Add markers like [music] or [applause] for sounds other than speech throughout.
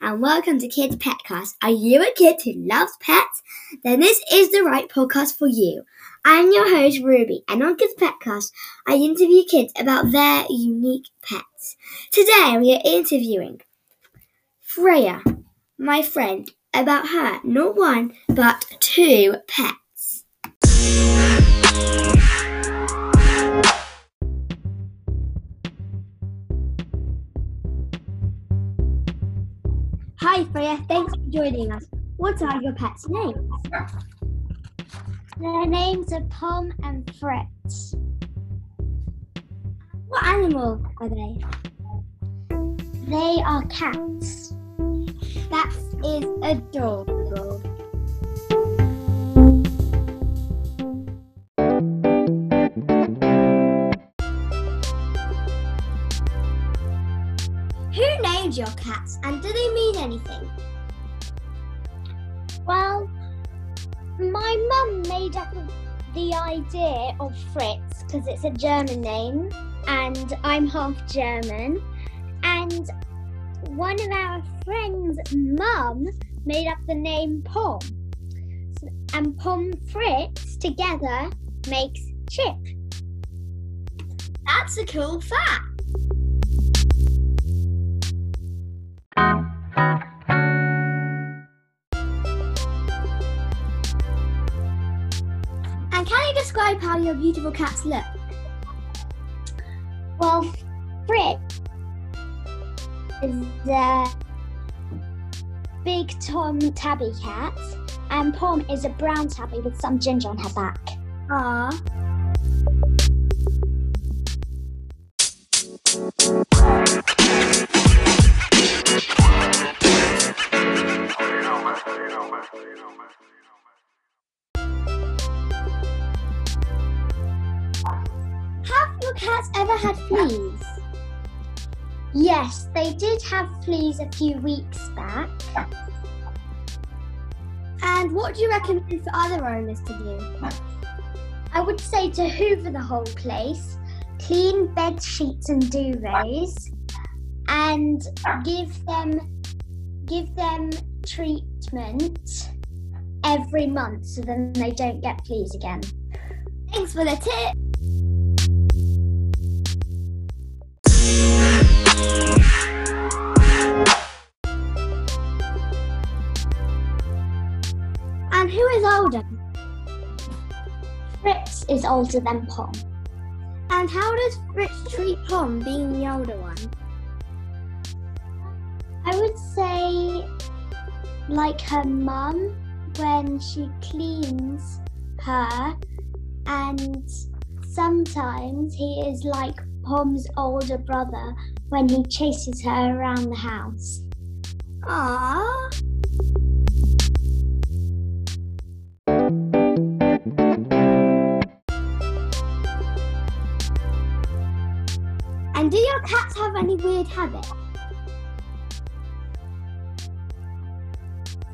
and welcome to Kids Petcast. Are you a kid who loves pets? Then this is the right podcast for you. I'm your host Ruby, and on Kids Petcast, I interview kids about their unique pets. Today we are interviewing Freya, my friend, about her not one but two pets. Hi Freya, thanks for joining us. What are your pets' names? Their names are Pom and Fritz. What animal are they? They are cats. That is adorable. Who your cats and do they mean anything? Well, my mum made up the idea of Fritz because it's a German name and I'm half German. And one of our friends' mum made up the name Pom. And Pom Fritz together makes Chip. That's a cool fact. Can describe how your beautiful cats look? Well, Fritz is a big Tom tabby cat, and Pom is a brown tabby with some ginger on her back. Ah. Have your cats ever had fleas? Yes, they did have fleas a few weeks back. And what do you recommend for other owners to do? I would say to hoover the whole place, clean bed sheets and duvets, and give them give them treatment every month so then they don't get fleas again. Thanks for the tip. And who is older? Fritz is older than Pom. And how does Fritz treat Pom being the older one? I would say like her mum when she cleans her and sometimes he is like Pom's older brother when he chases her around the house. Aww. And do your cats have any weird habits?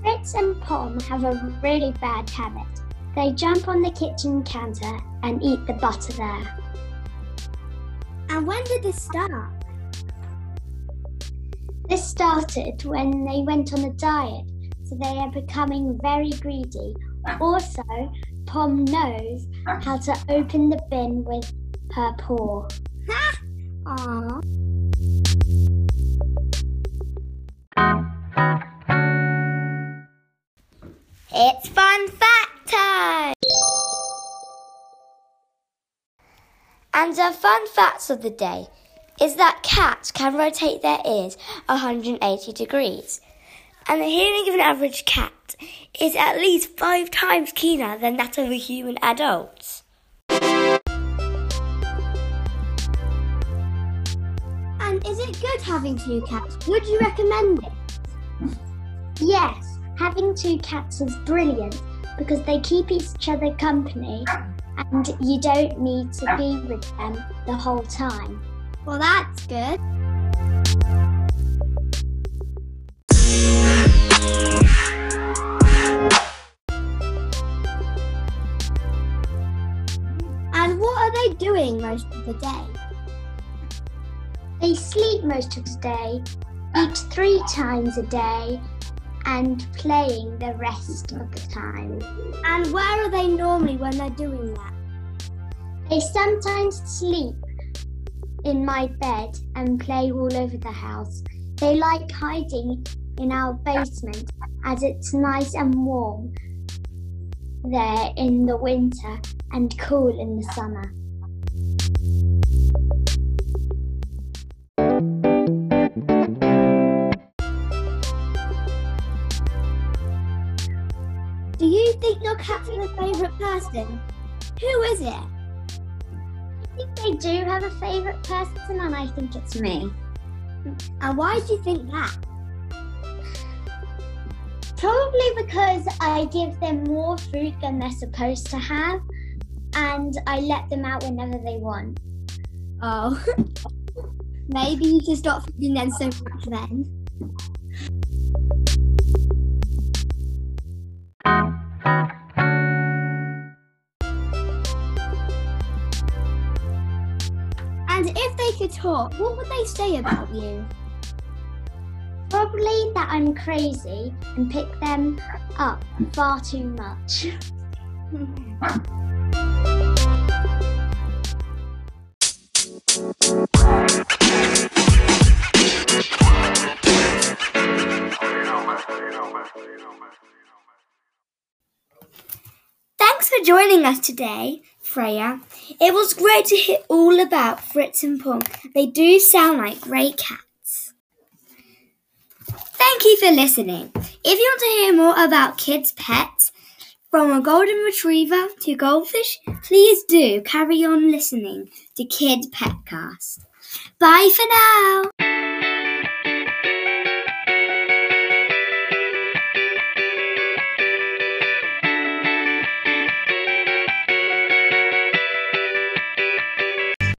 Fritz and Pom have a really bad habit. They jump on the kitchen counter and eat the butter there. And when did this start? This started when they went on a diet, so they are becoming very greedy. Also, Pom knows how to open the bin with her paw. [laughs] Aww. It's fun fact time! And the fun facts of the day is that cats can rotate their ears 180 degrees. And the hearing of an average cat is at least five times keener than that of a human adult. And is it good having two cats? Would you recommend it? Yes, having two cats is brilliant because they keep each other company and you don't need to be with them the whole time. Well, that's good. And what are they doing most of the day? They sleep most of the day eat three times a day, and playing the rest of the time. And where are they normally when they're doing that? They sometimes sleep in my bed and play all over the house. They like hiding in our basement as it's nice and warm there in the winter and cool in the summer. Do you think your cat's a favourite person? Who is it? I think they do have a favourite person, and I think it's me. And why do you think that? Probably because I give them more food than they're supposed to have, and I let them out whenever they want. Oh. [laughs] Maybe you should stop feeding them so much then. Talk, what would they say about you? Probably that I'm crazy and pick them up far too much. Thanks for joining us today, Freya. It was great to hear all about Fritz and Pom. They do sound like great cats. Thank you for listening. If you want to hear more about kids' pets, from a golden retriever to goldfish, please do carry on listening to Kid Petcast. Bye for now.